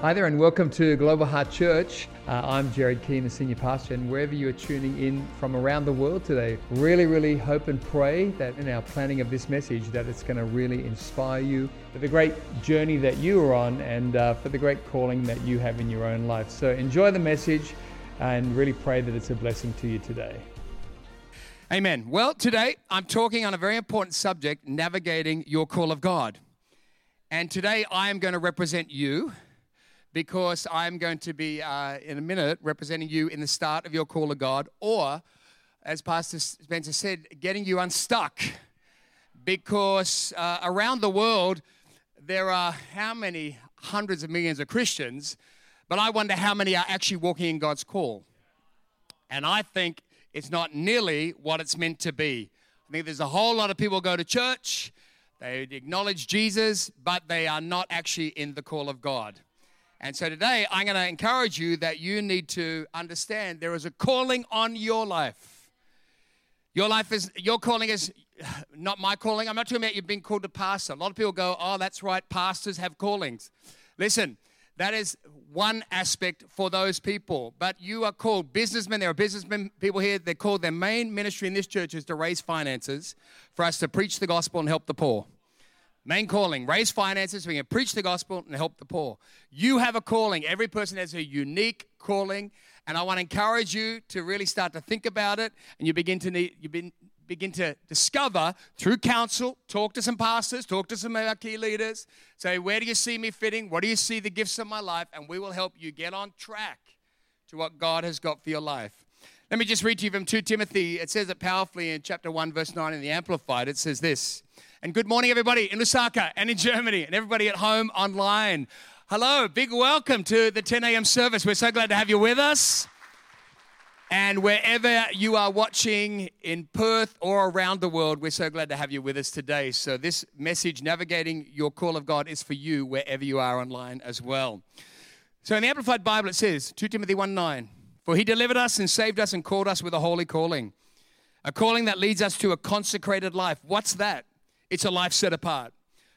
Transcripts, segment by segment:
Hi there, and welcome to Global Heart Church. Uh, I'm Jared Keane, the senior pastor, and wherever you are tuning in from around the world today, really, really hope and pray that in our planning of this message, that it's going to really inspire you for the great journey that you are on and uh, for the great calling that you have in your own life. So enjoy the message and really pray that it's a blessing to you today. Amen. Well, today I'm talking on a very important subject navigating your call of God. And today I am going to represent you because I'm going to be, uh, in a minute, representing you in the start of your call of God, or, as Pastor Spencer said, getting you unstuck. Because uh, around the world, there are how many hundreds of millions of Christians, but I wonder how many are actually walking in God's call. And I think it's not nearly what it's meant to be. I think there's a whole lot of people go to church, they acknowledge Jesus, but they are not actually in the call of God. And so today, I'm going to encourage you that you need to understand there is a calling on your life. Your life is, your calling is not my calling. I'm not talking about you being called to pastor. A lot of people go, oh, that's right, pastors have callings. Listen, that is one aspect for those people. But you are called businessmen. There are businessmen, people here, they're called, their main ministry in this church is to raise finances for us to preach the gospel and help the poor. Main calling, raise finances, so we can preach the gospel and help the poor. You have a calling. Every person has a unique calling. And I want to encourage you to really start to think about it. And you begin to need, you begin to discover through counsel, talk to some pastors, talk to some of our key leaders, say, where do you see me fitting? What do you see the gifts of my life? And we will help you get on track to what God has got for your life. Let me just read to you from 2 Timothy. It says it powerfully in chapter 1, verse 9 in the Amplified. It says this. And good morning, everybody in Lusaka and in Germany and everybody at home online. Hello, big welcome to the 10 a.m. service. We're so glad to have you with us. And wherever you are watching in Perth or around the world, we're so glad to have you with us today. So, this message, Navigating Your Call of God, is for you wherever you are online as well. So, in the Amplified Bible, it says, 2 Timothy 1 9, For he delivered us and saved us and called us with a holy calling, a calling that leads us to a consecrated life. What's that? It's a life set apart,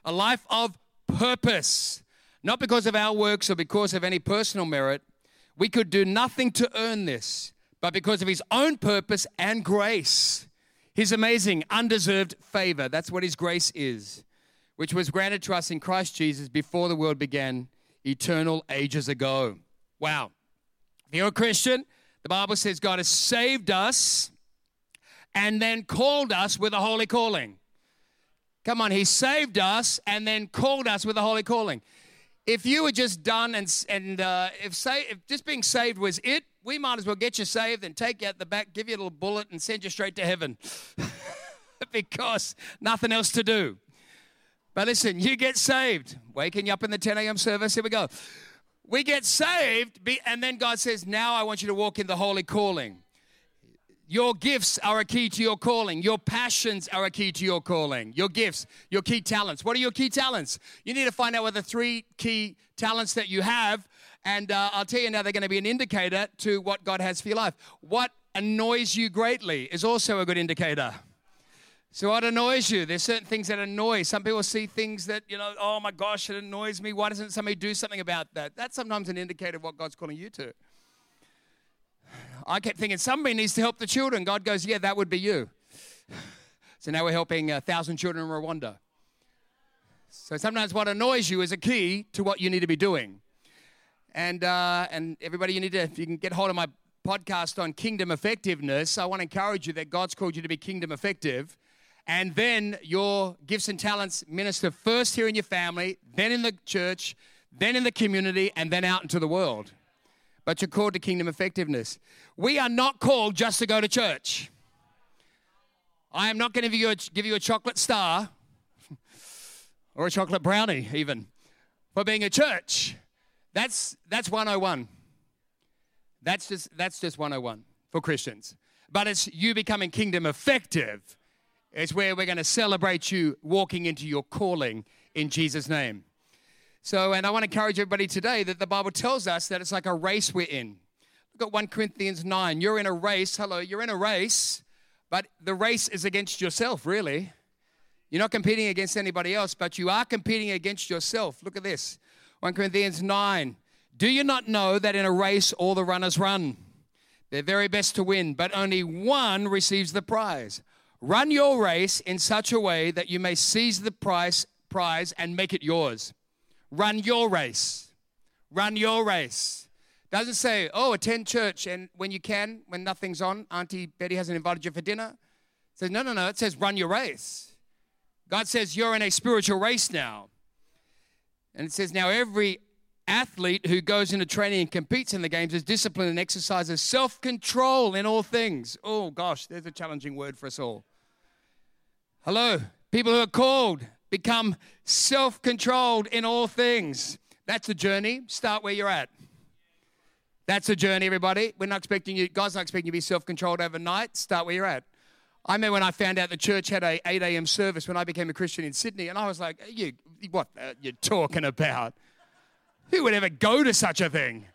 a life of purpose, not because of our works or because of any personal merit. We could do nothing to earn this, but because of His own purpose and grace. His amazing, undeserved favor. That's what His grace is, which was granted to us in Christ Jesus before the world began, eternal ages ago. Wow. If you're a Christian, the Bible says God has saved us and then called us with a holy calling. Come on, He saved us and then called us with a holy calling. If you were just done and, and uh, if, say, if just being saved was it, we might as well get you saved and take you out the back, give you a little bullet, and send you straight to heaven because nothing else to do. But listen, you get saved. Waking you up in the 10 a.m. service, here we go. We get saved, and then God says, Now I want you to walk in the holy calling. Your gifts are a key to your calling. Your passions are a key to your calling. Your gifts, your key talents. What are your key talents? You need to find out what the three key talents that you have. And uh, I'll tell you now, they're going to be an indicator to what God has for your life. What annoys you greatly is also a good indicator. So, what annoys you? There's certain things that annoy. Some people see things that, you know, oh my gosh, it annoys me. Why doesn't somebody do something about that? That's sometimes an indicator of what God's calling you to. I kept thinking somebody needs to help the children. God goes, yeah, that would be you. So now we're helping a thousand children in Rwanda. So sometimes what annoys you is a key to what you need to be doing. And, uh, and everybody, you need to, if you can get hold of my podcast on kingdom effectiveness, I want to encourage you that God's called you to be kingdom effective. And then your gifts and talents minister first here in your family, then in the church, then in the community, and then out into the world but you're called to kingdom effectiveness. We are not called just to go to church. I am not going to give you a, give you a chocolate star or a chocolate brownie, even, for being a church. That's, that's 101. That's just, that's just 101 for Christians. But it's you becoming kingdom effective. It's where we're going to celebrate you walking into your calling in Jesus' name. So, and I want to encourage everybody today that the Bible tells us that it's like a race we're in. Look at 1 Corinthians 9. You're in a race. Hello, you're in a race, but the race is against yourself, really. You're not competing against anybody else, but you are competing against yourself. Look at this 1 Corinthians 9. Do you not know that in a race all the runners run their very best to win, but only one receives the prize? Run your race in such a way that you may seize the prize, prize and make it yours. Run your race. Run your race. Doesn't say, oh, attend church and when you can, when nothing's on, Auntie Betty hasn't invited you for dinner. It says, no, no, no. It says, run your race. God says, you're in a spiritual race now. And it says, now every athlete who goes into training and competes in the games is disciplined and exercises self control in all things. Oh, gosh, there's a challenging word for us all. Hello, people who are called become self controlled in all things. That's a journey. Start where you're at. That's a journey, everybody. We're not expecting you, God's not expecting you to be self controlled overnight. Start where you're at. I remember when I found out the church had a 8 a.m. service when I became a Christian in Sydney, and I was like, "You, what uh, are you talking about? Who would ever go to such a thing?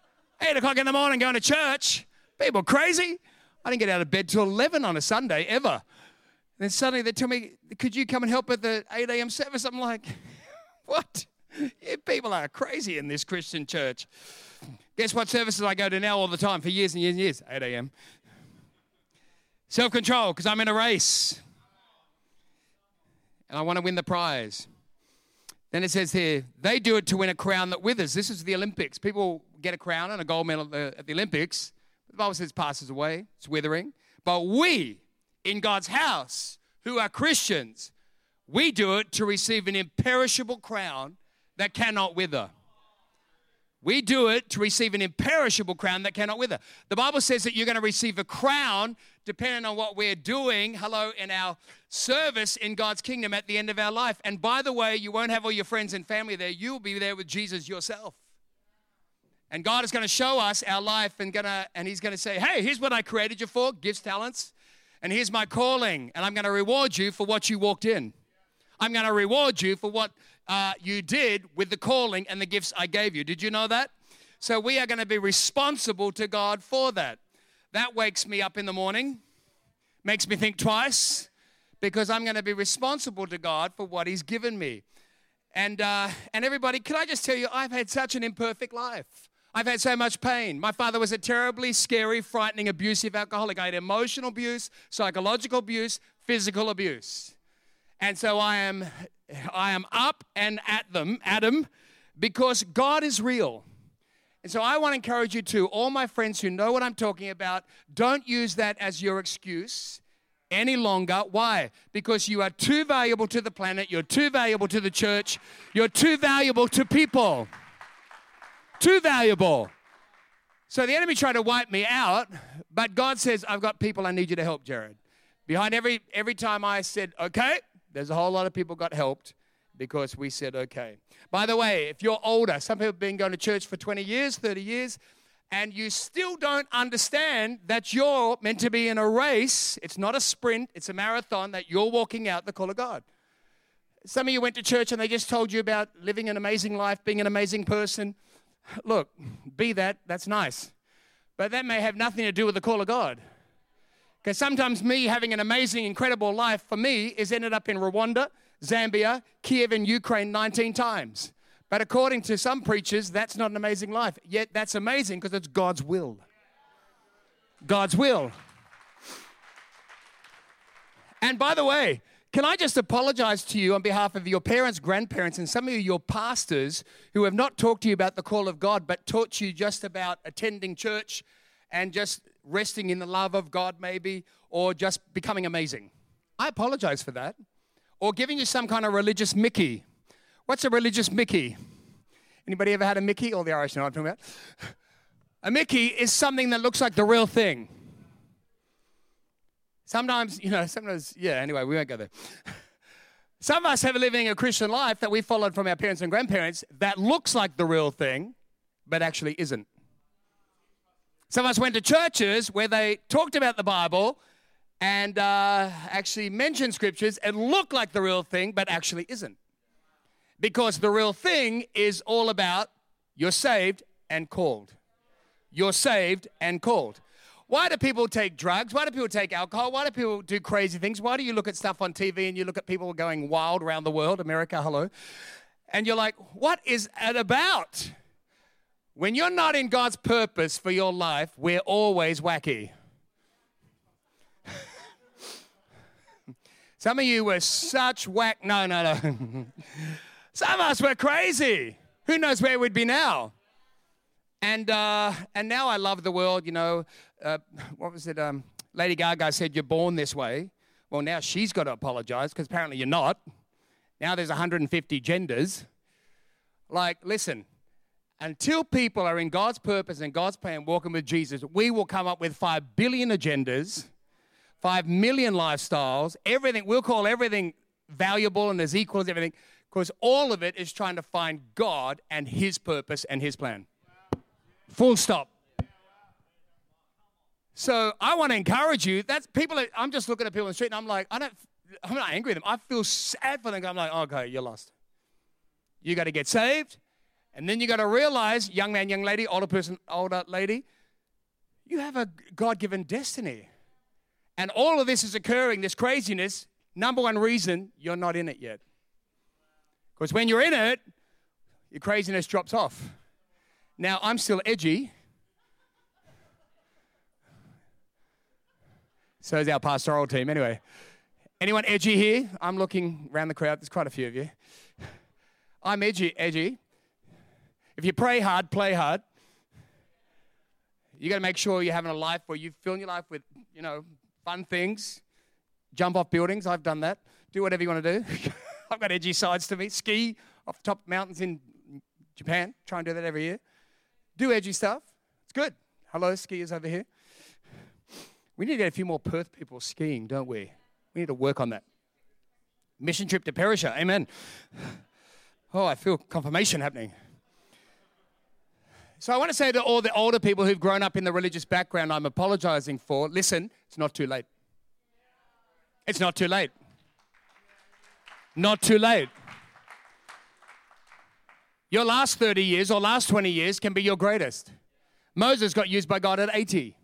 Eight o'clock in the morning going to church? People crazy? I didn't get out of bed till 11 on a Sunday ever. And then suddenly they tell me, "Could you come and help at the 8 a.m. service?" I'm like, "What? You people are crazy in this Christian church." Guess what services I go to now all the time for years and years and years? 8 a.m. Self control, because I'm in a race. And I want to win the prize. Then it says here, they do it to win a crown that withers. This is the Olympics. People get a crown and a gold medal at the Olympics. The Bible says passes away, it's withering. But we, in God's house, who are Christians, we do it to receive an imperishable crown that cannot wither. We do it to receive an imperishable crown that cannot wither. The Bible says that you're going to receive a crown depending on what we're doing, hello, in our service in God's kingdom at the end of our life. And by the way, you won't have all your friends and family there. You'll be there with Jesus yourself. And God is going to show us our life and gonna and he's going to say, "Hey, here's what I created you for, gifts, talents, and here's my calling, and I'm going to reward you for what you walked in. I'm going to reward you for what uh, you did with the calling and the gifts I gave you. Did you know that? So we are going to be responsible to God for that. That wakes me up in the morning, makes me think twice, because I'm going to be responsible to God for what He's given me. And, uh, and everybody, can I just tell you, I've had such an imperfect life. I've had so much pain. My father was a terribly scary, frightening, abusive alcoholic. I had emotional abuse, psychological abuse, physical abuse. And so I am I am up and at them, Adam, because God is real. And so I want to encourage you to, all my friends who know what I'm talking about, don't use that as your excuse any longer. Why? Because you are too valuable to the planet, you're too valuable to the church, you're too valuable to people. Too valuable. So the enemy tried to wipe me out, but God says, I've got people I need you to help, Jared. Behind every every time I said, okay, there's a whole lot of people got helped because we said okay. By the way, if you're older, some people have been going to church for 20 years, 30 years, and you still don't understand that you're meant to be in a race. It's not a sprint, it's a marathon that you're walking out the call of God. Some of you went to church and they just told you about living an amazing life, being an amazing person. Look, be that, that's nice. But that may have nothing to do with the call of God. Because sometimes me having an amazing, incredible life for me is ended up in Rwanda, Zambia, Kiev, and Ukraine 19 times. But according to some preachers, that's not an amazing life. Yet that's amazing because it's God's will. God's will. And by the way, can I just apologize to you on behalf of your parents, grandparents, and some of you, your pastors, who have not talked to you about the call of God, but taught you just about attending church and just resting in the love of God, maybe, or just becoming amazing. I apologize for that. Or giving you some kind of religious Mickey. What's a religious Mickey? Anybody ever had a Mickey? All the Irish know what I'm talking about. A Mickey is something that looks like the real thing. Sometimes, you know, sometimes, yeah, anyway, we won't go there. Some of us have living a Christian life that we followed from our parents and grandparents that looks like the real thing, but actually isn't. Some of us went to churches where they talked about the Bible and uh, actually mentioned scriptures and looked like the real thing, but actually isn't. Because the real thing is all about you're saved and called. You're saved and called. Why do people take drugs? Why do people take alcohol? Why do people do crazy things? Why do you look at stuff on TV and you look at people going wild around the world, America, hello? And you're like, what is it about? When you're not in God's purpose for your life, we're always wacky. Some of you were such whack. No, no, no. Some of us were crazy. Who knows where we'd be now? And uh, and now I love the world. You know, uh, what was it? Um, Lady Gaga said, "You're born this way." Well, now she's got to apologize because apparently you're not. Now there's 150 genders. Like, listen, until people are in God's purpose and God's plan, walking with Jesus, we will come up with five billion agendas, five million lifestyles, everything. We'll call everything valuable and as equal as everything because all of it is trying to find God and His purpose and His plan. Full stop. So I want to encourage you. That's people. Are, I'm just looking at people in the street, and I'm like, I don't. I'm not angry with them. I feel sad for them. I'm like, okay, you're lost. You got to get saved, and then you got to realize, young man, young lady, older person, older lady, you have a God-given destiny, and all of this is occurring. This craziness. Number one reason you're not in it yet, because when you're in it, your craziness drops off. Now I'm still edgy. So is our pastoral team. Anyway, anyone edgy here? I'm looking around the crowd. There's quite a few of you. I'm edgy. Edgy. If you pray hard, play hard. You got to make sure you're having a life where you fill your life with, you know, fun things. Jump off buildings. I've done that. Do whatever you want to do. I've got edgy sides to me. Ski off the top mountains in Japan. Try and do that every year. Do edgy stuff. It's good. Hello, skiers over here. We need to get a few more Perth people skiing, don't we? We need to work on that. Mission trip to Perisher. Amen. Oh, I feel confirmation happening. So I want to say to all the older people who've grown up in the religious background I'm apologizing for listen, it's not too late. It's not too late. Not too late. Your last 30 years or last 20 years can be your greatest. Moses got used by God at 80.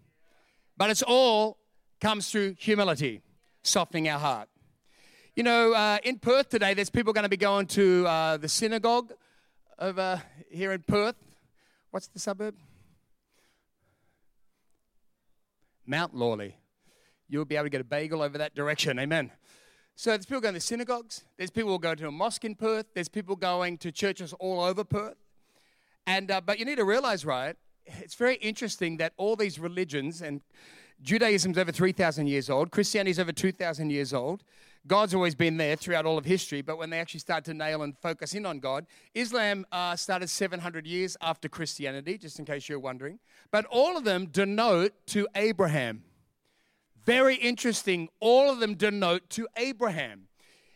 But it's all comes through humility, softening our heart. You know, uh, in Perth today, there's people going to be going to uh, the synagogue over here in Perth. What's the suburb? Mount Lawley. You'll be able to get a bagel over that direction. Amen. So there's people going to synagogues. There's people going to a mosque in Perth. There's people going to churches all over Perth. And uh, but you need to realize, right? It's very interesting that all these religions and Judaism's over 3,000 years old, Christianity's over 2,000 years old. God's always been there throughout all of history, but when they actually start to nail and focus in on God, Islam uh, started 700 years after Christianity, just in case you're wondering. But all of them denote to Abraham. Very interesting. All of them denote to Abraham.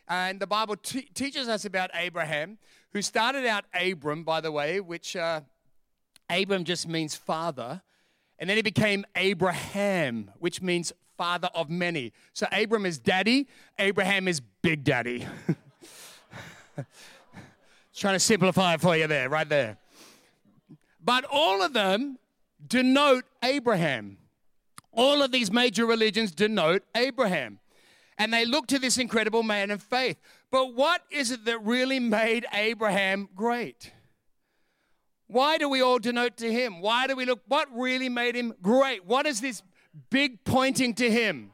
And the Bible teaches us about Abraham, who started out Abram, by the way, which uh, Abram just means father. And then he became Abraham, which means father of many. So Abram is daddy, Abraham is big daddy. Trying to simplify it for you there, right there. But all of them denote Abraham. All of these major religions denote Abraham. And they look to this incredible man of faith. But what is it that really made Abraham great? Why do we all denote to him? Why do we look? What really made him great? What is this big pointing to him?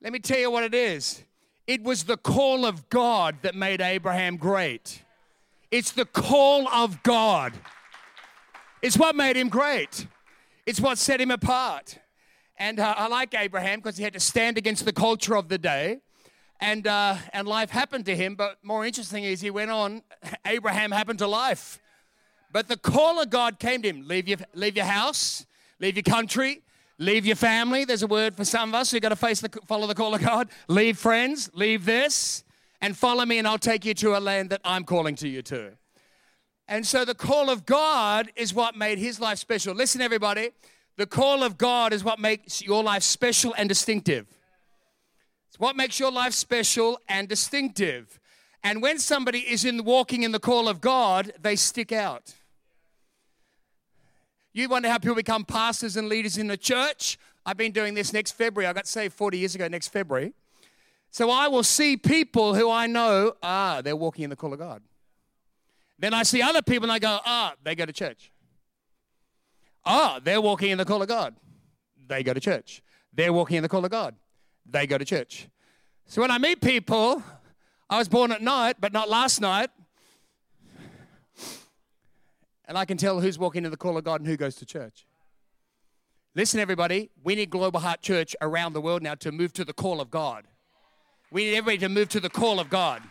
Let me tell you what it is. It was the call of God that made Abraham great. It's the call of God. It's what made him great. It's what set him apart. And uh, I like Abraham because he had to stand against the culture of the day. And, uh, and life happened to him. But more interesting is he went on, Abraham happened to life. But the call of God came to him leave your, leave your house, leave your country, leave your family. There's a word for some of us who got to face the, follow the call of God. Leave friends, leave this, and follow me, and I'll take you to a land that I'm calling to you to. And so the call of God is what made his life special. Listen, everybody, the call of God is what makes your life special and distinctive. It's what makes your life special and distinctive. And when somebody is in walking in the call of God, they stick out. You wonder how people become pastors and leaders in the church? I've been doing this next February. I got saved 40 years ago next February. So I will see people who I know, ah, they're walking in the call of God. Then I see other people and I go, ah, they go to church. Ah, they're walking in the call of God. They go to church. They're walking in the call of God. They go to church. So when I meet people, I was born at night, but not last night. And I can tell who's walking in the call of God and who goes to church. Listen, everybody, we need Global Heart Church around the world now to move to the call of God. We need everybody to move to the call of God.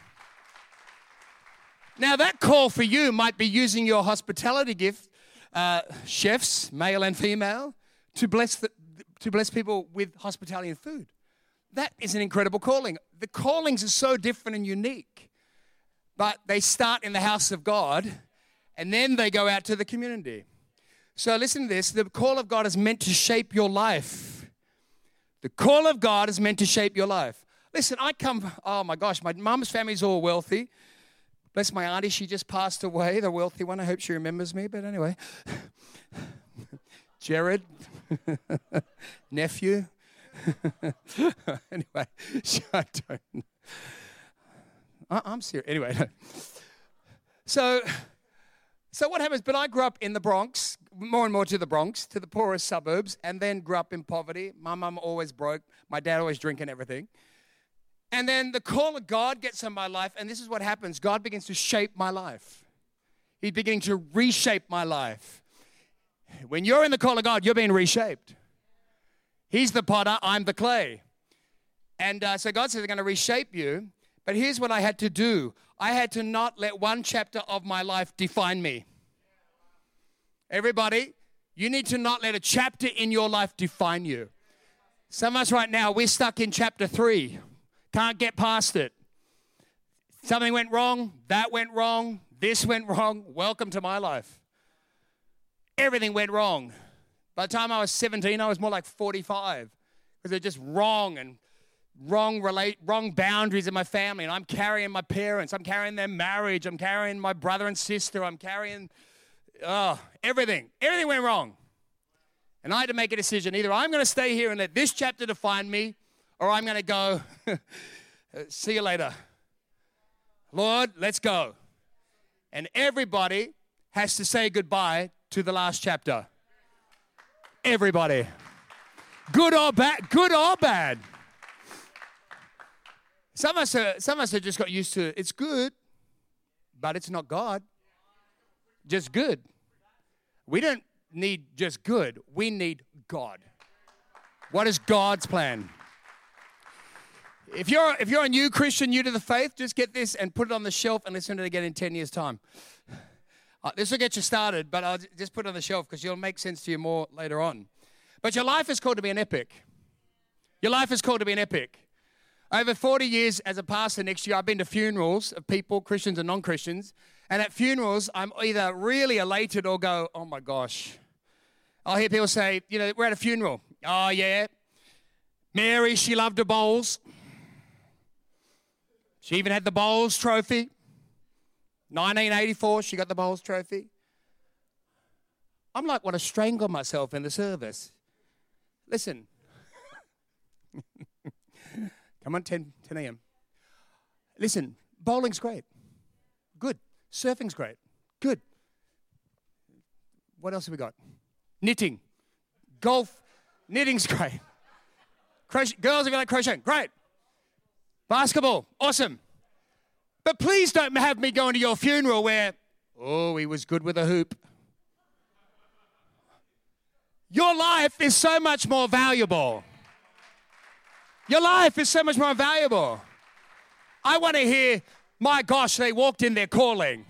Now, that call for you might be using your hospitality gift, uh, chefs, male and female, to bless, the, to bless people with hospitality and food. That is an incredible calling. The callings are so different and unique, but they start in the house of God and then they go out to the community. So, listen to this the call of God is meant to shape your life. The call of God is meant to shape your life. Listen, I come, oh my gosh, my mum's family's all wealthy. Bless my auntie, she just passed away, the wealthy one. I hope she remembers me, but anyway. Jared, nephew. anyway, I don't. I, am serious. Anyway, so so what happens? But I grew up in the Bronx, more and more to the Bronx, to the poorest suburbs, and then grew up in poverty. My mum always broke. My dad always drinking everything. And then the call of God gets on my life, and this is what happens God begins to shape my life. He's beginning to reshape my life. When you're in the call of God, you're being reshaped. He's the potter, I'm the clay. And uh, so God says, I'm going to reshape you. But here's what I had to do I had to not let one chapter of my life define me. Everybody, you need to not let a chapter in your life define you. Some of us right now, we're stuck in chapter three. Can't get past it. Something went wrong, that went wrong, this went wrong. Welcome to my life. Everything went wrong. By the time I was 17, I was more like 45 because they're just wrong and wrong relate wrong boundaries in my family and I'm carrying my parents, I'm carrying their marriage, I'm carrying my brother and sister, I'm carrying oh, everything. Everything went wrong. And I had to make a decision. Either I'm going to stay here and let this chapter define me or I'm going to go, see you later. Lord, let's go. And everybody has to say goodbye to the last chapter. Everybody. Good or bad, good or bad. Some of us are, some of us have just got used to it's good, but it's not God. Just good. We don't need just good. We need God. What is God's plan? If you're if you're a new Christian, new to the faith, just get this and put it on the shelf and listen to it again in 10 years' time. Uh, this will get you started, but I'll just put it on the shelf because it'll make sense to you more later on. But your life is called to be an epic. Your life is called to be an epic. Over 40 years as a pastor next year, I've been to funerals of people, Christians and non Christians. And at funerals, I'm either really elated or go, oh my gosh. I'll hear people say, you know, we're at a funeral. Oh, yeah. Mary, she loved her bowls. She even had the Bowls Trophy. 1984, she got the Bowls Trophy. I'm like, want to strangle myself in the service. Listen. Come on, 10, 10 a.m. Listen, bowling's great. Good. Surfing's great. Good. What else have we got? Knitting. Golf. Knitting's great. Crochet. Girls, if you like crocheting, great. Basketball, awesome. But please don't have me going to your funeral where, oh, he was good with a hoop. Your life is so much more valuable. Your life is so much more valuable. I want to hear, my gosh, they walked in their calling.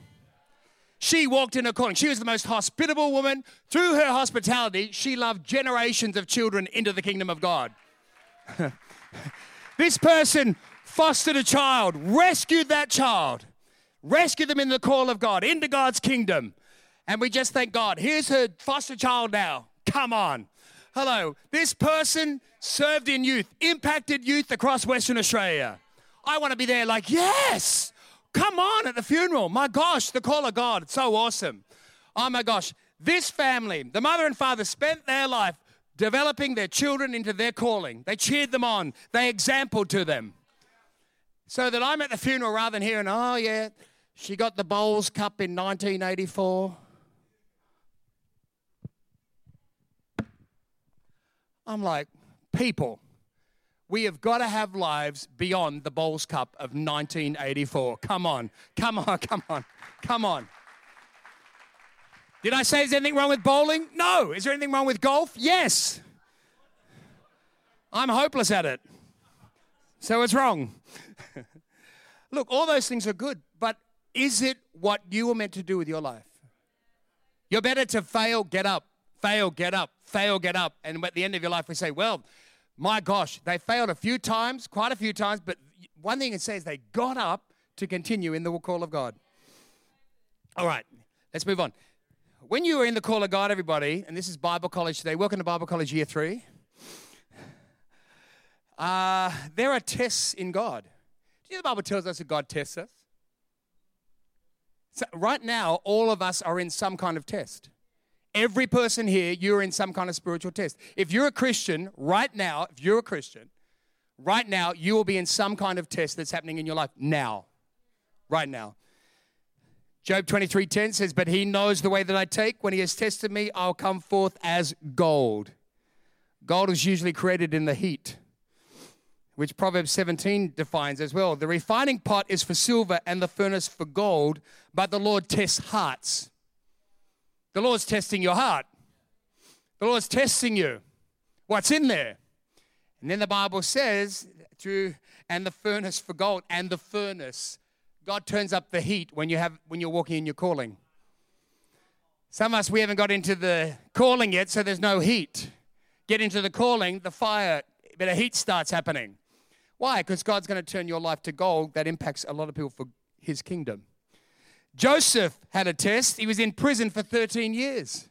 She walked in her calling. She was the most hospitable woman. Through her hospitality, she loved generations of children into the kingdom of God. this person fostered a child, rescued that child, rescued them in the call of God, into God's kingdom. And we just thank God. Here's her foster child now. Come on. Hello. This person served in youth, impacted youth across Western Australia. I want to be there like, yes, come on at the funeral. My gosh, the call of God. It's so awesome. Oh my gosh. This family, the mother and father spent their life developing their children into their calling. They cheered them on, they exampled to them. So that I'm at the funeral rather than hearing, oh, yeah, she got the Bowls Cup in 1984. I'm like, people, we have got to have lives beyond the Bowls Cup of 1984. Come on, come on, come on, come on. Did I say there's anything wrong with bowling? No. Is there anything wrong with golf? Yes. I'm hopeless at it. So it's wrong. Look, all those things are good, but is it what you were meant to do with your life? You're better to fail, get up, fail, get up, fail, get up. And at the end of your life, we say, well, my gosh, they failed a few times, quite a few times, but one thing it says they got up to continue in the call of God. All right, let's move on. When you are in the call of God, everybody, and this is Bible College today, welcome to Bible College Year 3. Uh, there are tests in God. Do you know the Bible tells us that God tests us? So right now, all of us are in some kind of test. Every person here, you're in some kind of spiritual test. If you're a Christian right now, if you're a Christian, right now, you will be in some kind of test that's happening in your life now. Right now. Job 23:10 says, "But he knows the way that I take. When he has tested me, I'll come forth as gold." Gold is usually created in the heat, which Proverbs 17 defines as well. The refining pot is for silver and the furnace for gold, but the Lord tests hearts. The Lord's testing your heart. The Lord's testing you. What's in there? And then the Bible says, through and the furnace for gold and the furnace God turns up the heat when you have when you're walking in your calling. Some of us we haven't got into the calling yet, so there's no heat. Get into the calling, the fire, but a heat starts happening. Why? Because God's going to turn your life to gold that impacts a lot of people for his kingdom. Joseph had a test. He was in prison for 13 years.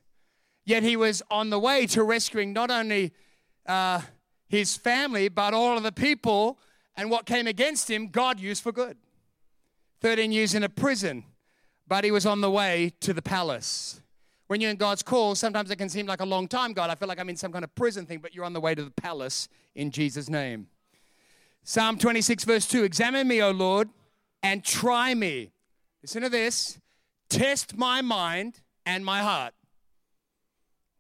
Yet he was on the way to rescuing not only uh, his family, but all of the people. And what came against him, God used for good. 13 years in a prison, but he was on the way to the palace. When you're in God's call, sometimes it can seem like a long time, God. I feel like I'm in some kind of prison thing, but you're on the way to the palace in Jesus' name. Psalm 26, verse 2 Examine me, O Lord, and try me. Listen to this test my mind and my heart.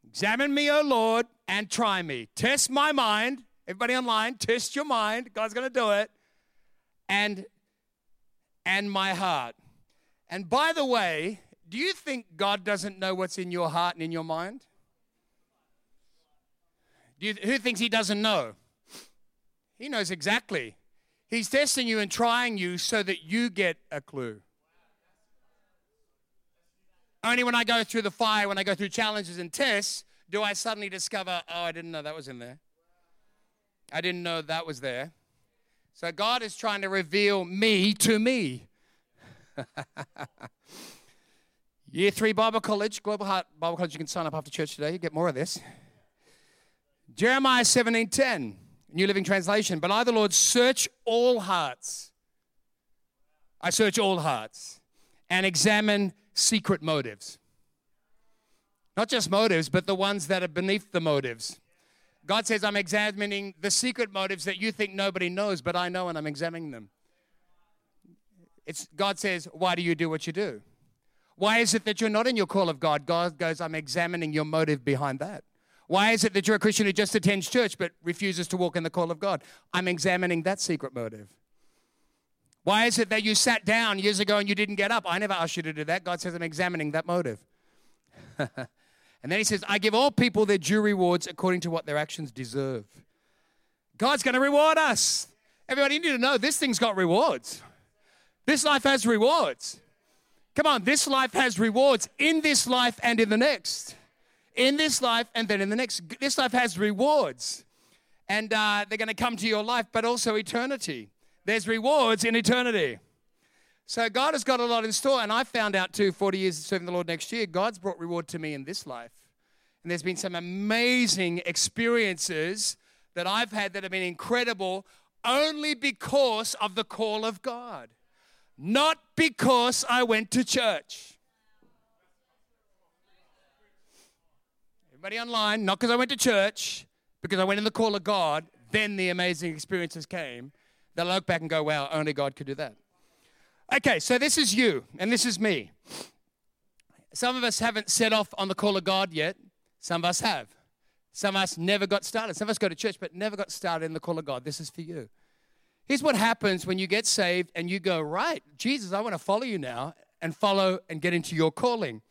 Examine me, O Lord, and try me. Test my mind. Everybody online, test your mind. God's going to do it. And and my heart. And by the way, do you think God doesn't know what's in your heart and in your mind? You, who thinks He doesn't know? He knows exactly. He's testing you and trying you so that you get a clue. Only when I go through the fire, when I go through challenges and tests, do I suddenly discover, oh, I didn't know that was in there. I didn't know that was there. So God is trying to reveal me to me. Year three Bible College, Global Heart Bible College. You can sign up after church today. You get more of this. Jeremiah 17:10, New Living Translation. But I, the Lord, search all hearts. I search all hearts and examine secret motives. Not just motives, but the ones that are beneath the motives. God says, I'm examining the secret motives that you think nobody knows, but I know and I'm examining them. It's, God says, Why do you do what you do? Why is it that you're not in your call of God? God goes, I'm examining your motive behind that. Why is it that you're a Christian who just attends church but refuses to walk in the call of God? I'm examining that secret motive. Why is it that you sat down years ago and you didn't get up? I never asked you to do that. God says, I'm examining that motive. And then he says, I give all people their due rewards according to what their actions deserve. God's going to reward us. Everybody, you need to know this thing's got rewards. This life has rewards. Come on, this life has rewards in this life and in the next. In this life and then in the next. This life has rewards. And uh, they're going to come to your life, but also eternity. There's rewards in eternity. So God has got a lot in store. And I found out too, 40 years of serving the Lord next year, God's brought reward to me in this life. And there's been some amazing experiences that I've had that have been incredible only because of the call of God, not because I went to church. Everybody online, not because I went to church, because I went in the call of God, then the amazing experiences came. They'll look back and go, wow, only God could do that. Okay, so this is you, and this is me. Some of us haven't set off on the call of God yet, some of us have. Some of us never got started. Some of us go to church but never got started in the call of God. This is for you. Here's what happens when you get saved and you go, Right, Jesus, I want to follow you now and follow and get into your calling.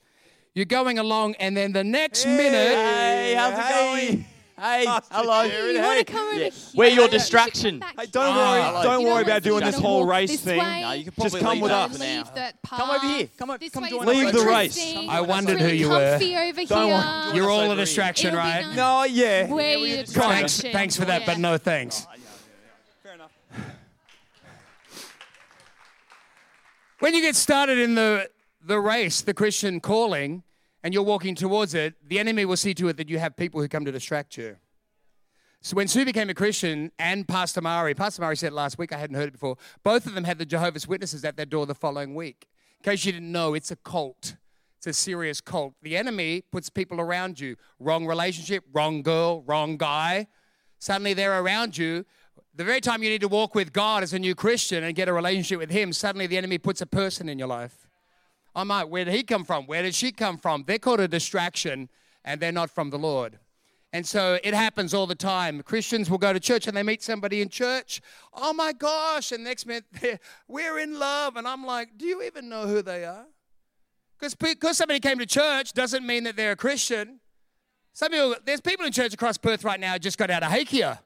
You're going along, and then the next minute. Hey, how's it Hey. going? Hey, Pastor hello. Jared, You hey. want to come over Yeah. here? We're your distraction. come Hey, don't worry, Ah, don't You know worry about doing this whole race this thing. way. No, you can Just come with us. now. Come over here. Come, o- This come join us. Leave the race. I wondered who you were. comfy over Don't here. worry. You're all a distraction, right? No, yeah. Where we you just- Thanks, distraction. thanks for that, but no thanks. Fair enough. When you get started in the, the race, the Christian calling, and you're walking towards it, the enemy will see to it that you have people who come to distract you. So when Sue became a Christian and Pastor Mari, Pastor Mari said last week, I hadn't heard it before, both of them had the Jehovah's Witnesses at their door the following week. In case you didn't know, it's a cult. It's a serious cult. The enemy puts people around you. Wrong relationship, wrong girl, wrong guy. Suddenly they're around you. The very time you need to walk with God as a new Christian and get a relationship with Him, suddenly the enemy puts a person in your life. I might, where did he come from? Where did she come from? They're called a distraction and they're not from the Lord. And so it happens all the time. Christians will go to church and they meet somebody in church. Oh my gosh. And next minute, we're in love. And I'm like, do you even know who they are? Because somebody came to church doesn't mean that they're a Christian. Some people, there's people in church across Perth right now just got out of Hakea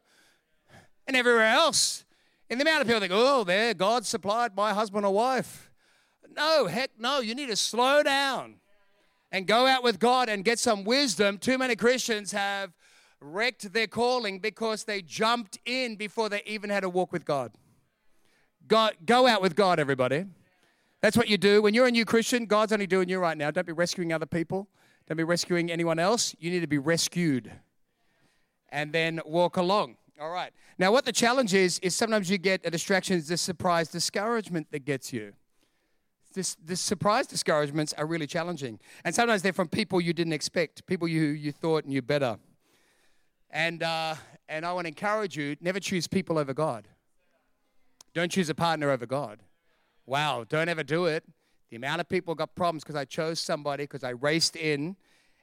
and everywhere else. And the amount of people think, oh, there, God supplied my husband or wife. No, heck no. You need to slow down and go out with God and get some wisdom. Too many Christians have wrecked their calling because they jumped in before they even had a walk with God. God go out with God, everybody. That's what you do. When you're a new Christian, God's only doing you right now. Don't be rescuing other people. Don't be rescuing anyone else. You need to be rescued and then walk along. All right. Now, what the challenge is, is sometimes you get a distraction, it's this surprise discouragement that gets you. This, this surprise discouragements are really challenging. And sometimes they're from people you didn't expect, people you, you thought knew better. And, uh, and I want to encourage you never choose people over God. Don't choose a partner over God. Wow, don't ever do it. The amount of people got problems because I chose somebody, because I raced in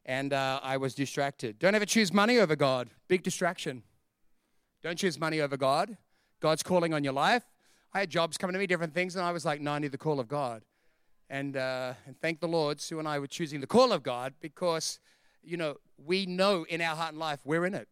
and uh, I was distracted. Don't ever choose money over God. Big distraction. Don't choose money over God. God's calling on your life. I had jobs coming to me, different things, and I was like, no, I need the call of God. And, uh, and thank the Lord, Sue and I were choosing the call of God because, you know, we know in our heart and life we're in it.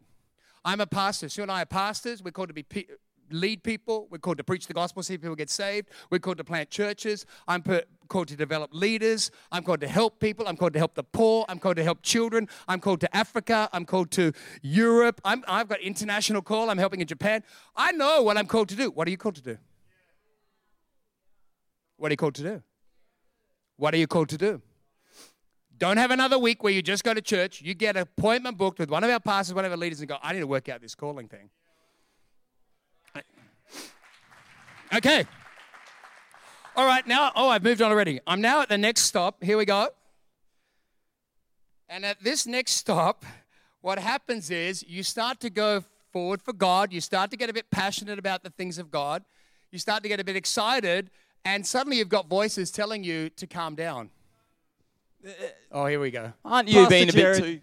I'm a pastor. Sue and I are pastors. We're called to be pe- lead people. We're called to preach the gospel, see people get saved. We're called to plant churches. I'm per- called to develop leaders. I'm called to help people. I'm called to help the poor. I'm called to help children. I'm called to Africa. I'm called to Europe. I'm, I've got international call. I'm helping in Japan. I know what I'm called to do. What are you called to do? What are you called to do? What are you called to do? Don't have another week where you just go to church, you get an appointment booked with one of our pastors, one of our leaders, and go, I need to work out this calling thing. Okay. All right, now, oh, I've moved on already. I'm now at the next stop. Here we go. And at this next stop, what happens is you start to go forward for God. You start to get a bit passionate about the things of God. You start to get a bit excited, and suddenly you've got voices telling you to calm down. Oh, here we go. Aren't you Pastor being a bit Jared, too?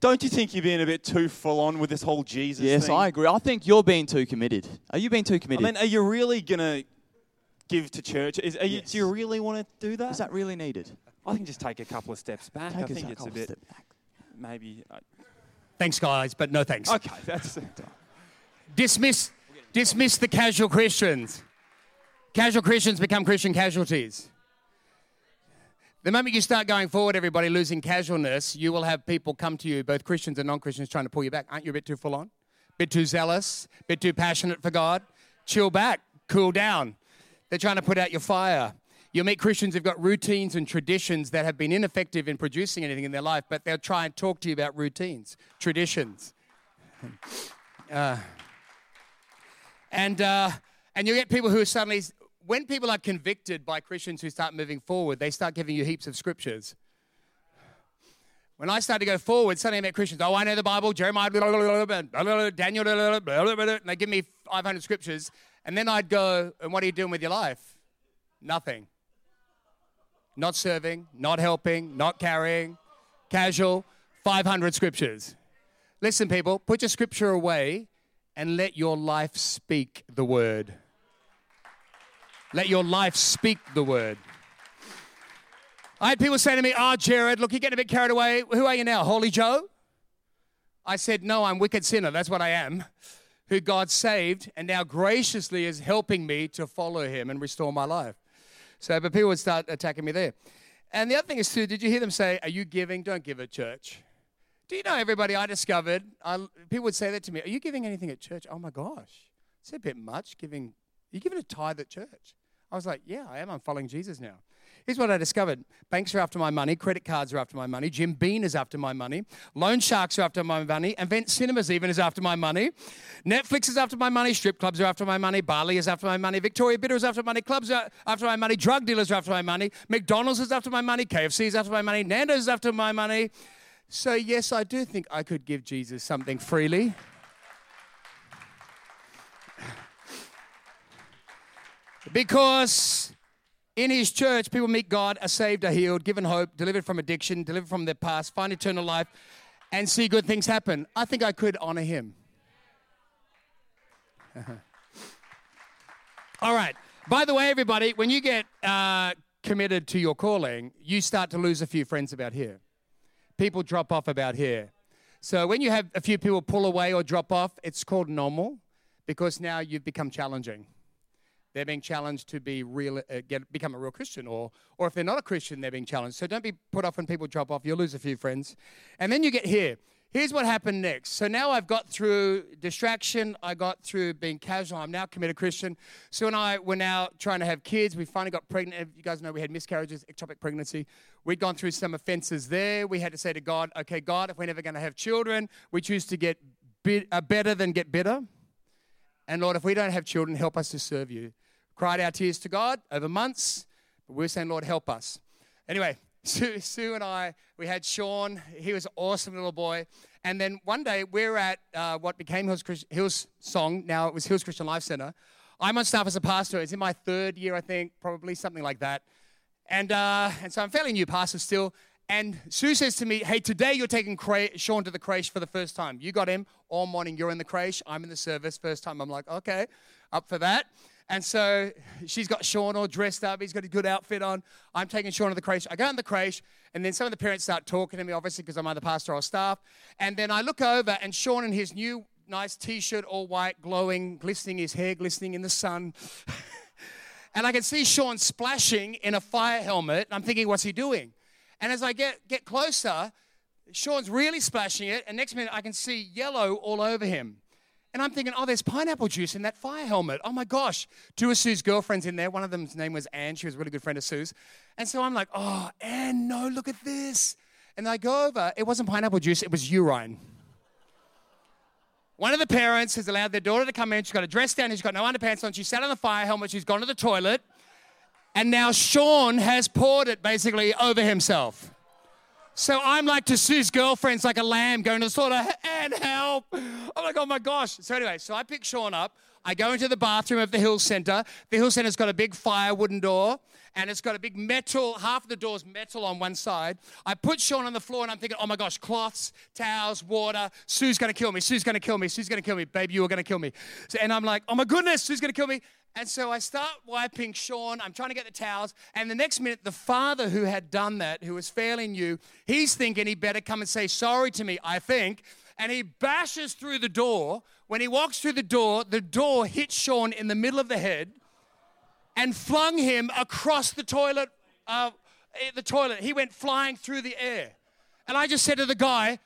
Don't you think you're being a bit too full on with this whole Jesus thing? Yes, thing? I agree. I think you're being too committed. Are you being too committed? I mean, are you really gonna give to church? Is, are you, Do you really want to do that? Is that really needed? I think just take a couple of steps back. I Take think a it's a couple bit step back. maybe. Uh, Thanks, guys, but no thanks. okay, that's. Dismiss, dismiss the casual Christians. Casual Christians become Christian casualties. The moment you start going forward, everybody losing casualness, you will have people come to you, both Christians and non-Christians, trying to pull you back. Aren't you a bit too full on? Bit too zealous? Bit too passionate for God? Chill back, cool down. They're trying to put out your fire. You'll meet Christians who've got routines and traditions that have been ineffective in producing anything in their life, but they'll try and talk to you about routines, traditions. Uh, and, uh, and you'll get people who are suddenly, when people are convicted by Christians who start moving forward, they start giving you heaps of scriptures. When I started to go forward, suddenly I met Christians. Oh, I know the Bible, Jeremiah, blah, blah, blah, Daniel, and they give me 500 scriptures. And then I'd go, and what are you doing with your life? Nothing. Not serving, not helping, not carrying, casual, 500 scriptures. Listen, people, put your scripture away and let your life speak the word. Let your life speak the word. I had people say to me, Oh, Jared, look, you're getting a bit carried away. Who are you now? Holy Joe? I said, No, I'm wicked sinner. That's what I am. Who God saved and now graciously is helping me to follow him and restore my life. So, but people would start attacking me there. And the other thing is, too, did you hear them say, Are you giving? Don't give at church. Do you know everybody I discovered? I, people would say that to me. Are you giving anything at church? Oh my gosh, it's a bit much giving. You're you giving a tithe at church? I was like, yeah, I am. I'm following Jesus now. Here's what I discovered banks are after my money, credit cards are after my money, Jim Beam is after my money, loan sharks are after my money, Event Cinemas even is after my money, Netflix is after my money, strip clubs are after my money, Bali is after my money, Victoria Bitter is after my money, clubs are after my money, drug dealers are after my money, McDonald's is after my money, KFC is after my money, Nando's is after my money. So, yes, I do think I could give Jesus something freely. Because in his church, people meet God, are saved, are healed, given hope, delivered from addiction, delivered from their past, find eternal life, and see good things happen. I think I could honor him. All right. By the way, everybody, when you get uh, committed to your calling, you start to lose a few friends about here people drop off about here. So when you have a few people pull away or drop off, it's called normal because now you've become challenging. They're being challenged to be real, uh, get, become a real Christian, or, or if they're not a Christian, they're being challenged. So don't be put off when people drop off. You'll lose a few friends. And then you get here. Here's what happened next. So now I've got through distraction, I got through being casual. I'm now committed Christian. Sue and I were now trying to have kids. We finally got pregnant. You guys know we had miscarriages, ectopic pregnancy. We'd gone through some offenses there. We had to say to God, okay, God, if we're never going to have children, we choose to get bit, uh, better than get bitter. And Lord, if we don't have children, help us to serve you. Cried our tears to God over months, but we are saying, Lord, help us. Anyway, Sue, Sue, and I, we had Sean. He was an awesome little boy. And then one day we're at uh, what became Hills, Hills Song. Now it was Hills Christian Life Center. I'm on staff as a pastor. It's in my third year, I think, probably something like that. And, uh, and so I'm fairly new pastor still. And Sue says to me, Hey, today you're taking Cra- Sean to the creche for the first time. You got him all morning. You're in the creche. I'm in the service. First time. I'm like, Okay, up for that. And so she's got Sean all dressed up. He's got a good outfit on. I'm taking Sean to the creche. I go in the creche, and then some of the parents start talking to me, obviously, because I'm on the pastoral staff. And then I look over, and Sean in his new nice t shirt, all white, glowing, glistening, his hair glistening in the sun. and I can see Sean splashing in a fire helmet. I'm thinking, what's he doing? And as I get, get closer, Sean's really splashing it, and next minute I can see yellow all over him. And I'm thinking, oh, there's pineapple juice in that fire helmet. Oh my gosh. Two of Sue's girlfriends in there. One of them's name was Anne. She was a really good friend of Sue's. And so I'm like, oh, Anne, no, look at this. And I go over. It wasn't pineapple juice, it was urine. One of the parents has allowed their daughter to come in. She's got a dress down. She's got no underpants on. She sat on the fire helmet. She's gone to the toilet. And now Sean has poured it basically over himself. So I'm like to Sue's girlfriend's like a lamb going to the slaughter and help. I'm like, oh my gosh. So anyway, so I pick Sean up. I go into the bathroom of the Hill Center. The Hill Center's got a big fire wooden door and it's got a big metal, half of the door's metal on one side. I put Sean on the floor and I'm thinking, oh my gosh, cloths, towels, water. Sue's gonna kill me. Sue's gonna kill me. Sue's gonna kill me. Baby, you are gonna kill me. So, and I'm like, oh my goodness, Sue's gonna kill me. And so I start wiping Sean. I'm trying to get the towels. And the next minute, the father who had done that, who was fairly new, he's thinking he better come and say sorry to me, I think. And he bashes through the door. When he walks through the door, the door hits Sean in the middle of the head and flung him across the toilet. Uh, the toilet. He went flying through the air. And I just said to the guy,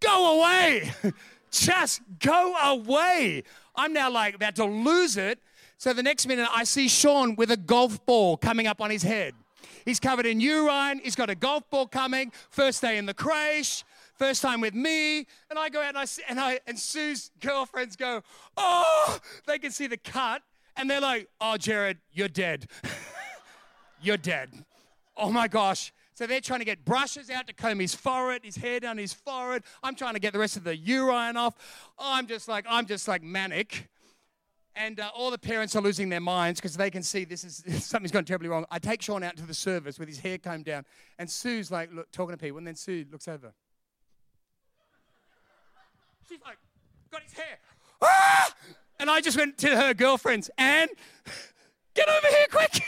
Go away. just go away. I'm now like about to lose it. So the next minute, I see Sean with a golf ball coming up on his head. He's covered in urine. He's got a golf ball coming. First day in the crash. First time with me. And I go out and I see, and I and Sue's girlfriends go, oh, they can see the cut. And they're like, oh, Jared, you're dead. you're dead. Oh my gosh. So they're trying to get brushes out to comb his forehead, his hair down his forehead. I'm trying to get the rest of the urine off. I'm just like, I'm just like manic. And uh, all the parents are losing their minds because they can see this is something's gone terribly wrong. I take Sean out to the service with his hair combed down, and Sue's like look, talking to people, and then Sue looks over. She's like, got his hair. Ah! And I just went to her girlfriends, and get over here quick.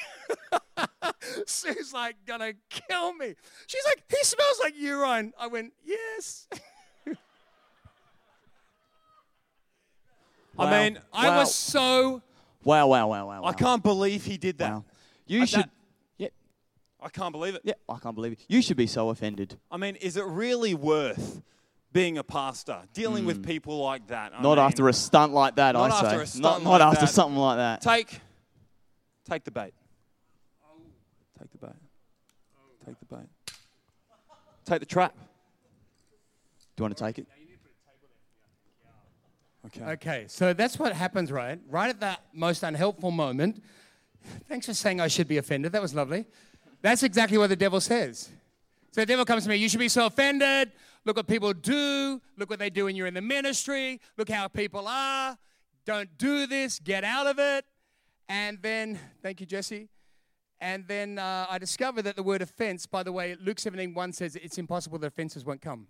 Sue's like, gonna kill me. She's like, he smells like urine. I went, yes. I Wow. mean, I Wow. was so Wow, wow, wow, wow. I can't believe he did that. Wow. You Uh, should. that- Yeah, I can't believe it. yeah, I can't believe it. You should be so offended. I mean, is it really worth being a pastor, dealing with people like that? I Hmm. Not mean, after a stunt like that, I say. after a not stunt not like after that. something like that. Take, take the bait. Take the bait. Take the bait. Take the trap. Do you want to take it? Okay. Okay, so that's what happens, right? Right at that most unhelpful moment. Thanks for saying I should be offended. That was lovely. That's exactly what the devil says. So the devil comes to me, you should be so offended. Look what people do. Look what they do when you're in the ministry. Look how people are. Don't do this. Get out of it. And then, thank you, Jesse. And then uh, I discovered that the word offense, by the way, Luke 17 1 says it's impossible that offenses won't come.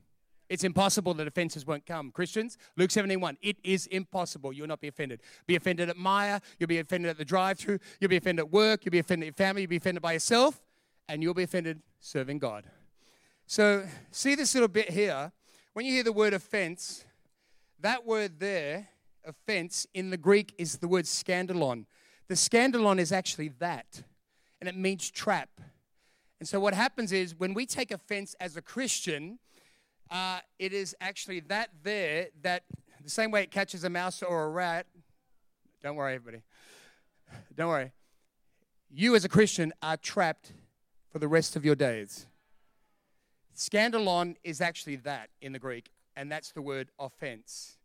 It's impossible that offenses won't come. Christians, Luke 17 1, it is impossible. You'll not be offended. Be offended at Maya. You'll be offended at the drive through. You'll be offended at work. You'll be offended at your family. You'll be offended by yourself. And you'll be offended serving God. So, see this little bit here. When you hear the word offense, that word there, offense, in the Greek is the word scandalon. The scandalon is actually that, and it means trap. And so, what happens is when we take offense as a Christian, uh, it is actually that there that the same way it catches a mouse or a rat. Don't worry, everybody. Don't worry. You, as a Christian, are trapped for the rest of your days. Scandalon is actually that in the Greek, and that's the word offense.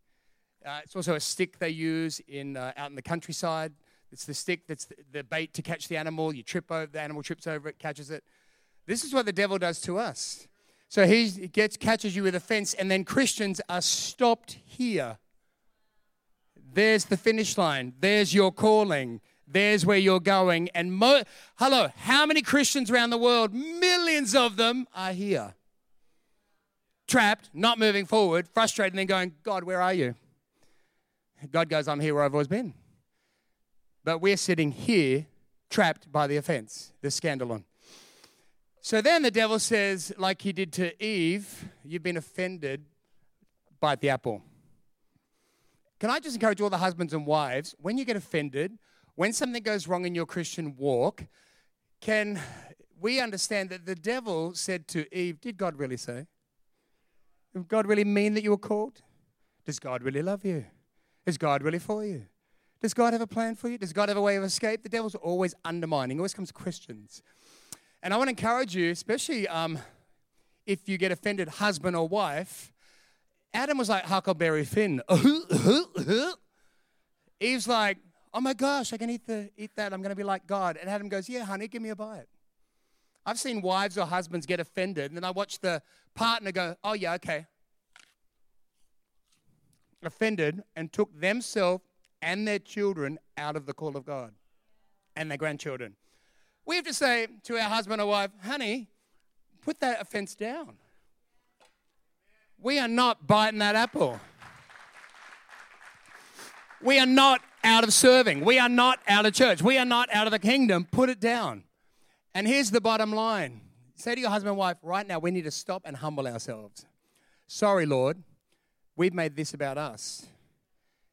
Uh, it's also a stick they use in uh, out in the countryside. It's the stick that's the, the bait to catch the animal. You trip over the animal, trips over it, catches it. This is what the devil does to us. So he gets catches you with offense, and then Christians are stopped here. There's the finish line. There's your calling. There's where you're going. And mo- hello, how many Christians around the world? Millions of them are here, trapped, not moving forward, frustrated, and then going, God, where are you? God goes, I'm here where I've always been. But we're sitting here, trapped by the offense, the scandalon. So then the devil says, like he did to Eve, you've been offended, bite the apple. Can I just encourage all the husbands and wives, when you get offended, when something goes wrong in your Christian walk, can we understand that the devil said to Eve, Did God really say? Did God really mean that you were called? Does God really love you? Is God really for you? Does God have a plan for you? Does God have a way of escape? The devil's always undermining, always comes Christians. And I want to encourage you, especially um, if you get offended, husband or wife. Adam was like Huckleberry Finn. Eve's like, oh my gosh, I can eat, the, eat that. I'm going to be like God. And Adam goes, yeah, honey, give me a bite. I've seen wives or husbands get offended, and then I watch the partner go, oh yeah, okay. Offended and took themselves and their children out of the call of God and their grandchildren. We have to say to our husband or wife, honey, put that offense down. We are not biting that apple. We are not out of serving. We are not out of church. We are not out of the kingdom. Put it down. And here's the bottom line say to your husband and wife, right now, we need to stop and humble ourselves. Sorry, Lord, we've made this about us.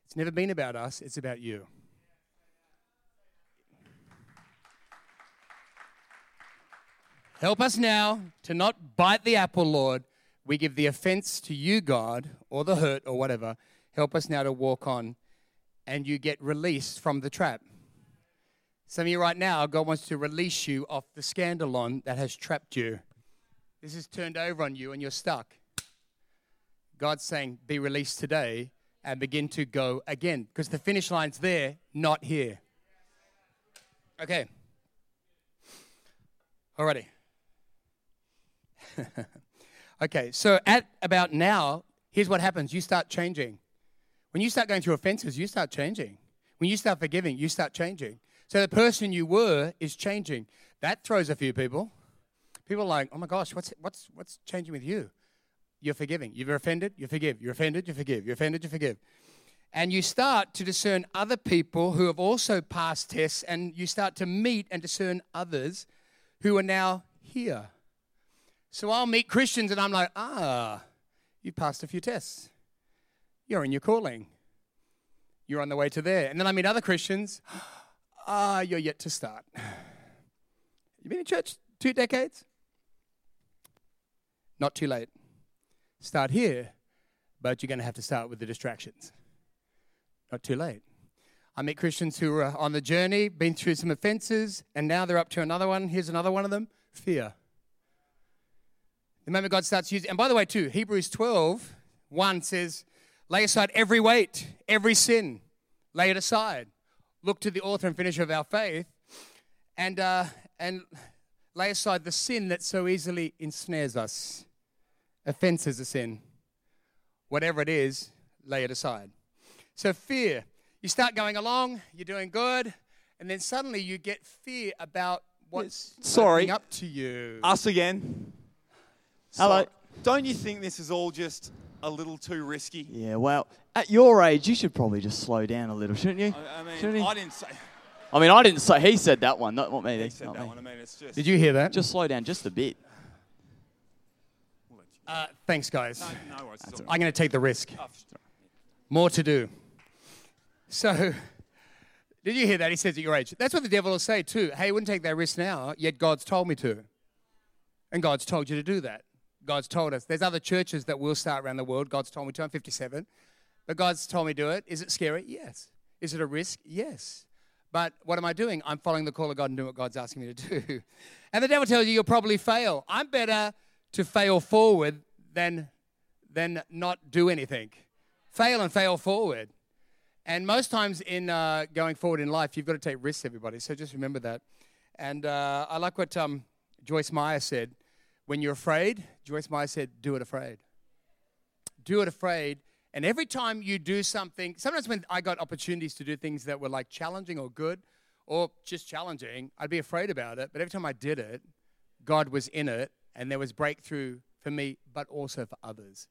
It's never been about us, it's about you. Help us now to not bite the apple, Lord. We give the offense to you, God, or the hurt, or whatever. Help us now to walk on, and you get released from the trap. Some of you right now, God wants to release you off the scandalon that has trapped you. This is turned over on you, and you're stuck. God's saying, Be released today and begin to go again, because the finish line's there, not here. Okay. Alrighty. okay, so at about now, here's what happens you start changing. When you start going through offenses, you start changing. When you start forgiving, you start changing. So the person you were is changing. That throws a few people. People are like, oh my gosh, what's, what's, what's changing with you? you're forgiving. You're offended, you forgive. You're offended, you forgive. You're offended, you forgive. And you start to discern other people who have also passed tests, and you start to meet and discern others who are now here. So I'll meet Christians and I'm like, ah, you passed a few tests. You're in your calling. You're on the way to there. And then I meet other Christians, ah, you're yet to start. You've been in church two decades? Not too late. Start here, but you're going to have to start with the distractions. Not too late. I meet Christians who are on the journey, been through some offenses, and now they're up to another one. Here's another one of them fear. The moment God starts using, and by the way, too, Hebrews 12, 1 says, lay aside every weight, every sin, lay it aside. Look to the author and finisher of our faith, and, uh, and lay aside the sin that so easily ensnares us. Offense is a sin. Whatever it is, lay it aside. So, fear. You start going along, you're doing good, and then suddenly you get fear about what's Sorry. up to you. Us again. Hello. So- don't you think this is all just a little too risky? Yeah, well, at your age, you should probably just slow down a little, shouldn't you? I, I mean, Shouldn't he? I didn't say. I mean, I didn't say he said that one, not, not me. He said not that me. one. I mean, it's just. Did you hear that? Just slow down just a bit. Uh, thanks, guys. No, no worries. it's all I'm going to take the risk. More to do. So, did you hear that? He says at your age. That's what the devil will say too. Hey, I wouldn't take that risk now, yet God's told me to. And God's told you to do that. God's told us. There's other churches that will start around the world. God's told me to. I'm 57. But God's told me to do it. Is it scary? Yes. Is it a risk? Yes. But what am I doing? I'm following the call of God and doing what God's asking me to do. And the devil tells you you'll probably fail. I'm better to fail forward than, than not do anything. Fail and fail forward. And most times in uh, going forward in life, you've got to take risks, everybody. So just remember that. And uh, I like what um, Joyce Meyer said. When you're afraid, Joyce Meyer said, do it afraid. Do it afraid. And every time you do something, sometimes when I got opportunities to do things that were like challenging or good or just challenging, I'd be afraid about it. But every time I did it, God was in it and there was breakthrough for me, but also for others.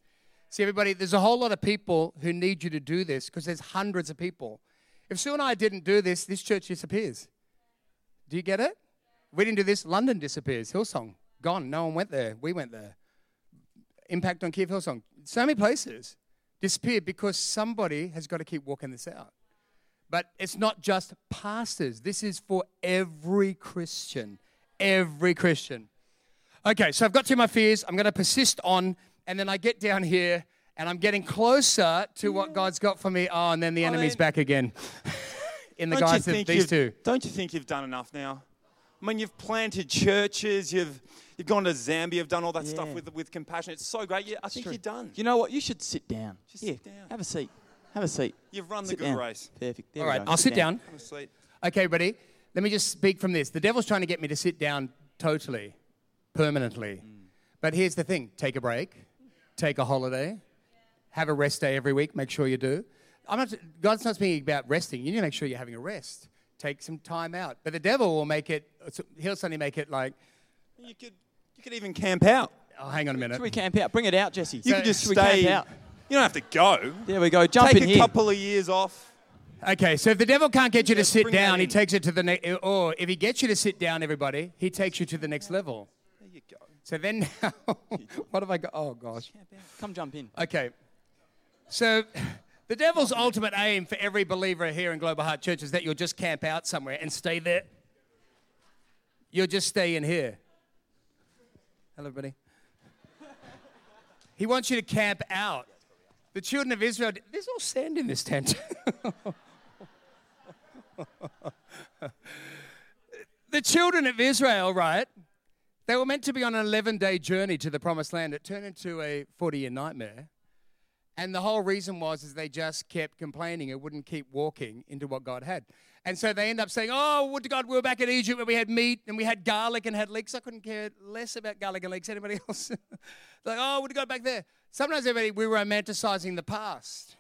See, everybody, there's a whole lot of people who need you to do this because there's hundreds of people. If Sue and I didn't do this, this church disappears. Do you get it? We didn't do this, London disappears. Hillsong, gone. No one went there. We went there. Impact on Kiev Hillsong. So many places disappeared because somebody has got to keep walking this out. But it's not just pastors, this is for every Christian. Every Christian. Okay, so I've got to my fears. I'm going to persist on, and then I get down here and I'm getting closer to what God's got for me. Oh, and then the I enemy's mean- back again in the guise of these two. Don't you think you've done enough now? I mean, you've planted churches, you've you've gone to Zambia, you've done all that stuff with with compassion. It's so great. Yeah, I think True. you're done. You know what? You should sit down. Just Here, sit down. have a seat. Have a seat. You've run the good down. race. Perfect. There All we right, go. I'll sit down. Have a seat. Okay, buddy. Let me just speak from this. The devil's trying to get me to sit down totally, permanently. Mm. But here's the thing take a break, take a holiday, have a rest day every week. Make sure you do. I'm not, God's not speaking about resting. You need to make sure you're having a rest. Take some time out. But the devil will make it, he'll suddenly make it like, You could you could even camp out. oh, hang on a minute. Should we camp out? Bring it out, Jesse. You could just Should we camp stay. out? You don't have to go. There we go. Jump Take in a here. couple of years off. Okay, so if the devil can't get you to Just sit bring that down, he in. takes it to the next, or if he gets you to sit down, everybody, he takes you to the next level. There you go. So then now, what have I got? Oh, gosh. Come jump in. Okay. So the devil's ultimate aim for every believer here in Global Heart Church is that you'll just camp out somewhere and stay there. You'll just stay in here. Hello, everybody. He wants you to camp out. The children of Israel, there's all sand in this tent. the children of Israel, right? They were meant to be on an 11 day journey to the promised land. It turned into a 40 year nightmare. And the whole reason was is they just kept complaining and wouldn't keep walking into what God had. And so they end up saying, Oh, would to God we were back in Egypt where we had meat and we had garlic and had leeks. I couldn't care less about garlic and leeks. Anybody else? like, oh, would to God back there. Sometimes everybody we romanticizing the past.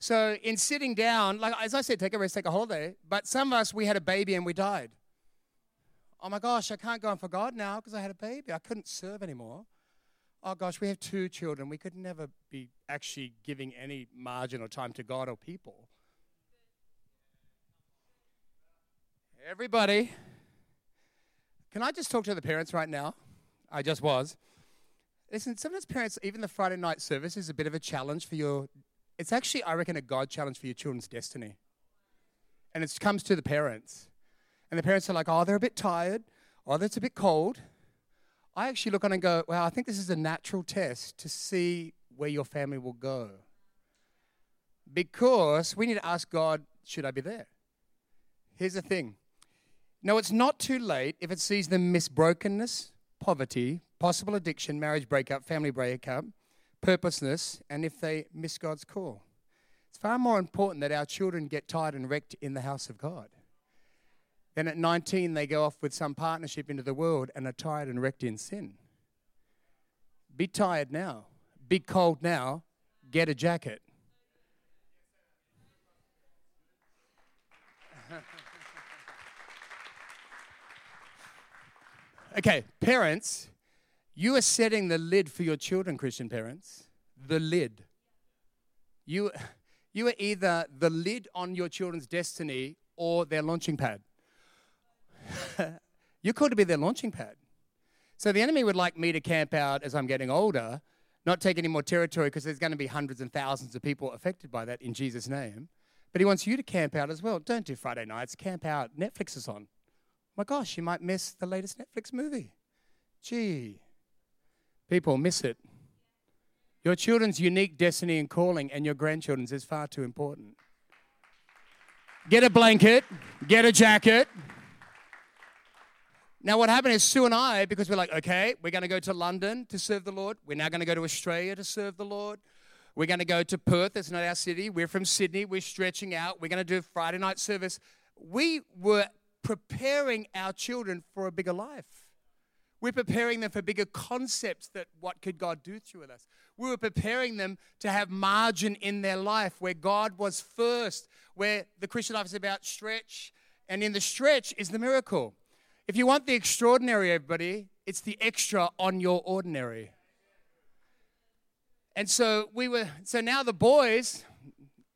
So in sitting down, like as I said, take a rest, take a holiday. But some of us we had a baby and we died. Oh my gosh, I can't go on for God now because I had a baby. I couldn't serve anymore. oh gosh, we have two children. We could never be actually giving any margin or time to God or people. Everybody, can I just talk to the parents right now? I just was. Listen, sometimes parents, even the Friday night service is a bit of a challenge for your. It's actually, I reckon, a God challenge for your children's destiny. And it comes to the parents. And the parents are like, oh, they're a bit tired. Oh, that's a bit cold. I actually look on and go, well, I think this is a natural test to see where your family will go. Because we need to ask God, should I be there? Here's the thing no, it's not too late if it sees them miss brokenness, poverty, possible addiction, marriage breakup, family breakup, purposelessness, and if they miss God's call. It's far more important that our children get tired and wrecked in the house of God. Then at 19, they go off with some partnership into the world and are tired and wrecked in sin. Be tired now. Be cold now. Get a jacket. Okay, parents, you are setting the lid for your children, Christian parents. The lid. You, you are either the lid on your children's destiny or their launching pad. You're called to be their launching pad. So the enemy would like me to camp out as I'm getting older, not take any more territory because there's going to be hundreds and thousands of people affected by that in Jesus' name. But he wants you to camp out as well. Don't do Friday nights, camp out. Netflix is on. My gosh, you might miss the latest Netflix movie. Gee, people miss it. Your children's unique destiny and calling and your grandchildren's is far too important. Get a blanket, get a jacket. Now, what happened is Sue and I, because we're like, okay, we're going to go to London to serve the Lord. We're now going to go to Australia to serve the Lord. We're going to go to Perth. That's not our city. We're from Sydney. We're stretching out. We're going to do Friday night service. We were preparing our children for a bigger life. We're preparing them for bigger concepts that what could God do through us. We were preparing them to have margin in their life where God was first, where the Christian life is about stretch, and in the stretch is the miracle. If you want the extraordinary, everybody, it's the extra on your ordinary. And so we were, so now the boys,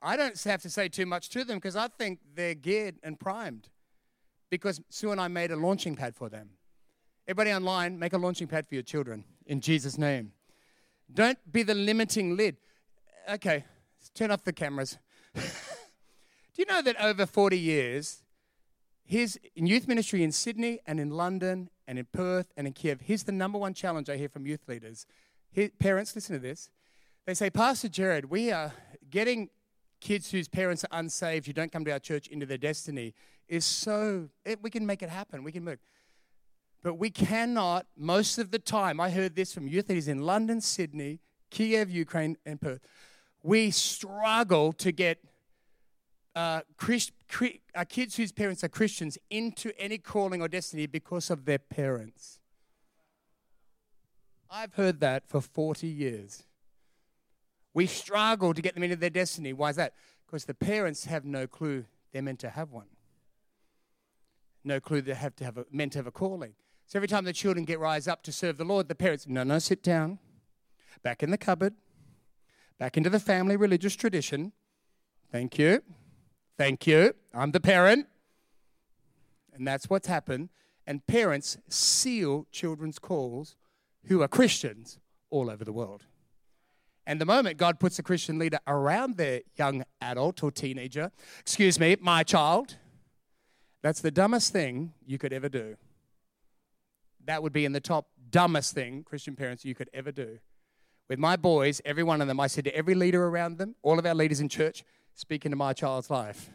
I don't have to say too much to them because I think they're geared and primed because Sue and I made a launching pad for them. Everybody online, make a launching pad for your children in Jesus' name. Don't be the limiting lid. Okay, turn off the cameras. Do you know that over 40 years, here's in youth ministry in Sydney and in London and in Perth and in Kiev, here's the number one challenge I hear from youth leaders. Parents, listen to this. They say, Pastor Jared, we are getting kids whose parents are unsaved, who don't come to our church, into their destiny is so, it, we can make it happen. We can move. But we cannot, most of the time, I heard this from youth leaders in London, Sydney, Kiev, Ukraine, and Perth. We struggle to get uh, Christ, uh, kids whose parents are Christians into any calling or destiny because of their parents. I've heard that for 40 years. We struggle to get them into their destiny. Why is that? Because the parents have no clue they're meant to have one no clue they have to have a, meant to have a calling. So every time the children get rise up to serve the Lord, the parents, no, no, sit down, back in the cupboard, back into the family religious tradition. Thank you. Thank you. I'm the parent. And that's what's happened. And parents seal children's calls who are Christians all over the world. And the moment God puts a Christian leader around their young adult or teenager, excuse me, my child, that's the dumbest thing you could ever do. That would be in the top dumbest thing, Christian parents, you could ever do. With my boys, every one of them, I said to every leader around them, all of our leaders in church, speak into my child's life.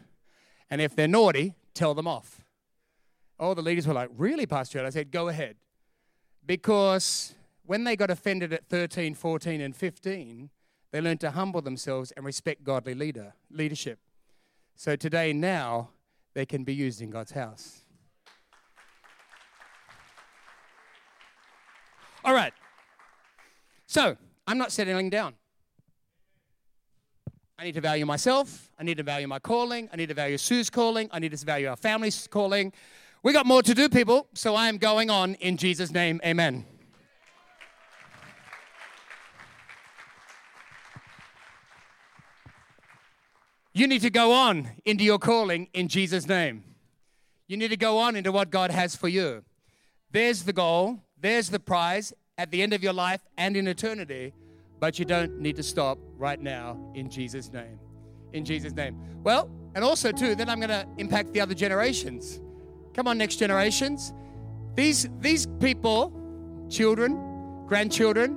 And if they're naughty, tell them off. All the leaders were like, Really, Pastor? I said, Go ahead. Because when they got offended at 13, 14, and 15, they learned to humble themselves and respect godly leader, leadership. So today, now, they can be used in God's house. All right. So, I'm not settling down. I need to value myself. I need to value my calling. I need to value Sue's calling. I need to value our family's calling. We got more to do, people, so I am going on in Jesus' name. Amen. You need to go on into your calling in Jesus' name. You need to go on into what God has for you. There's the goal, there's the prize at the end of your life and in eternity, but you don't need to stop right now in Jesus' name. In Jesus' name. Well, and also, too, then I'm going to impact the other generations. Come on, next generations. These, these people, children, grandchildren,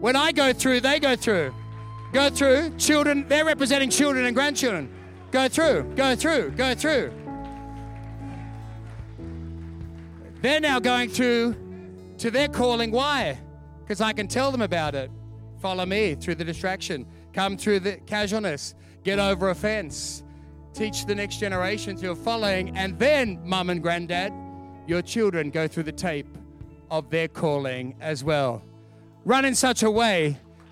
when I go through, they go through. Go through, children, they're representing children and grandchildren. Go through, go through, go through. They're now going through to their calling. Why? Because I can tell them about it. Follow me through the distraction. Come through the casualness. Get over offense. Teach the next generations you're following. And then, mum and granddad, your children go through the tape of their calling as well. Run in such a way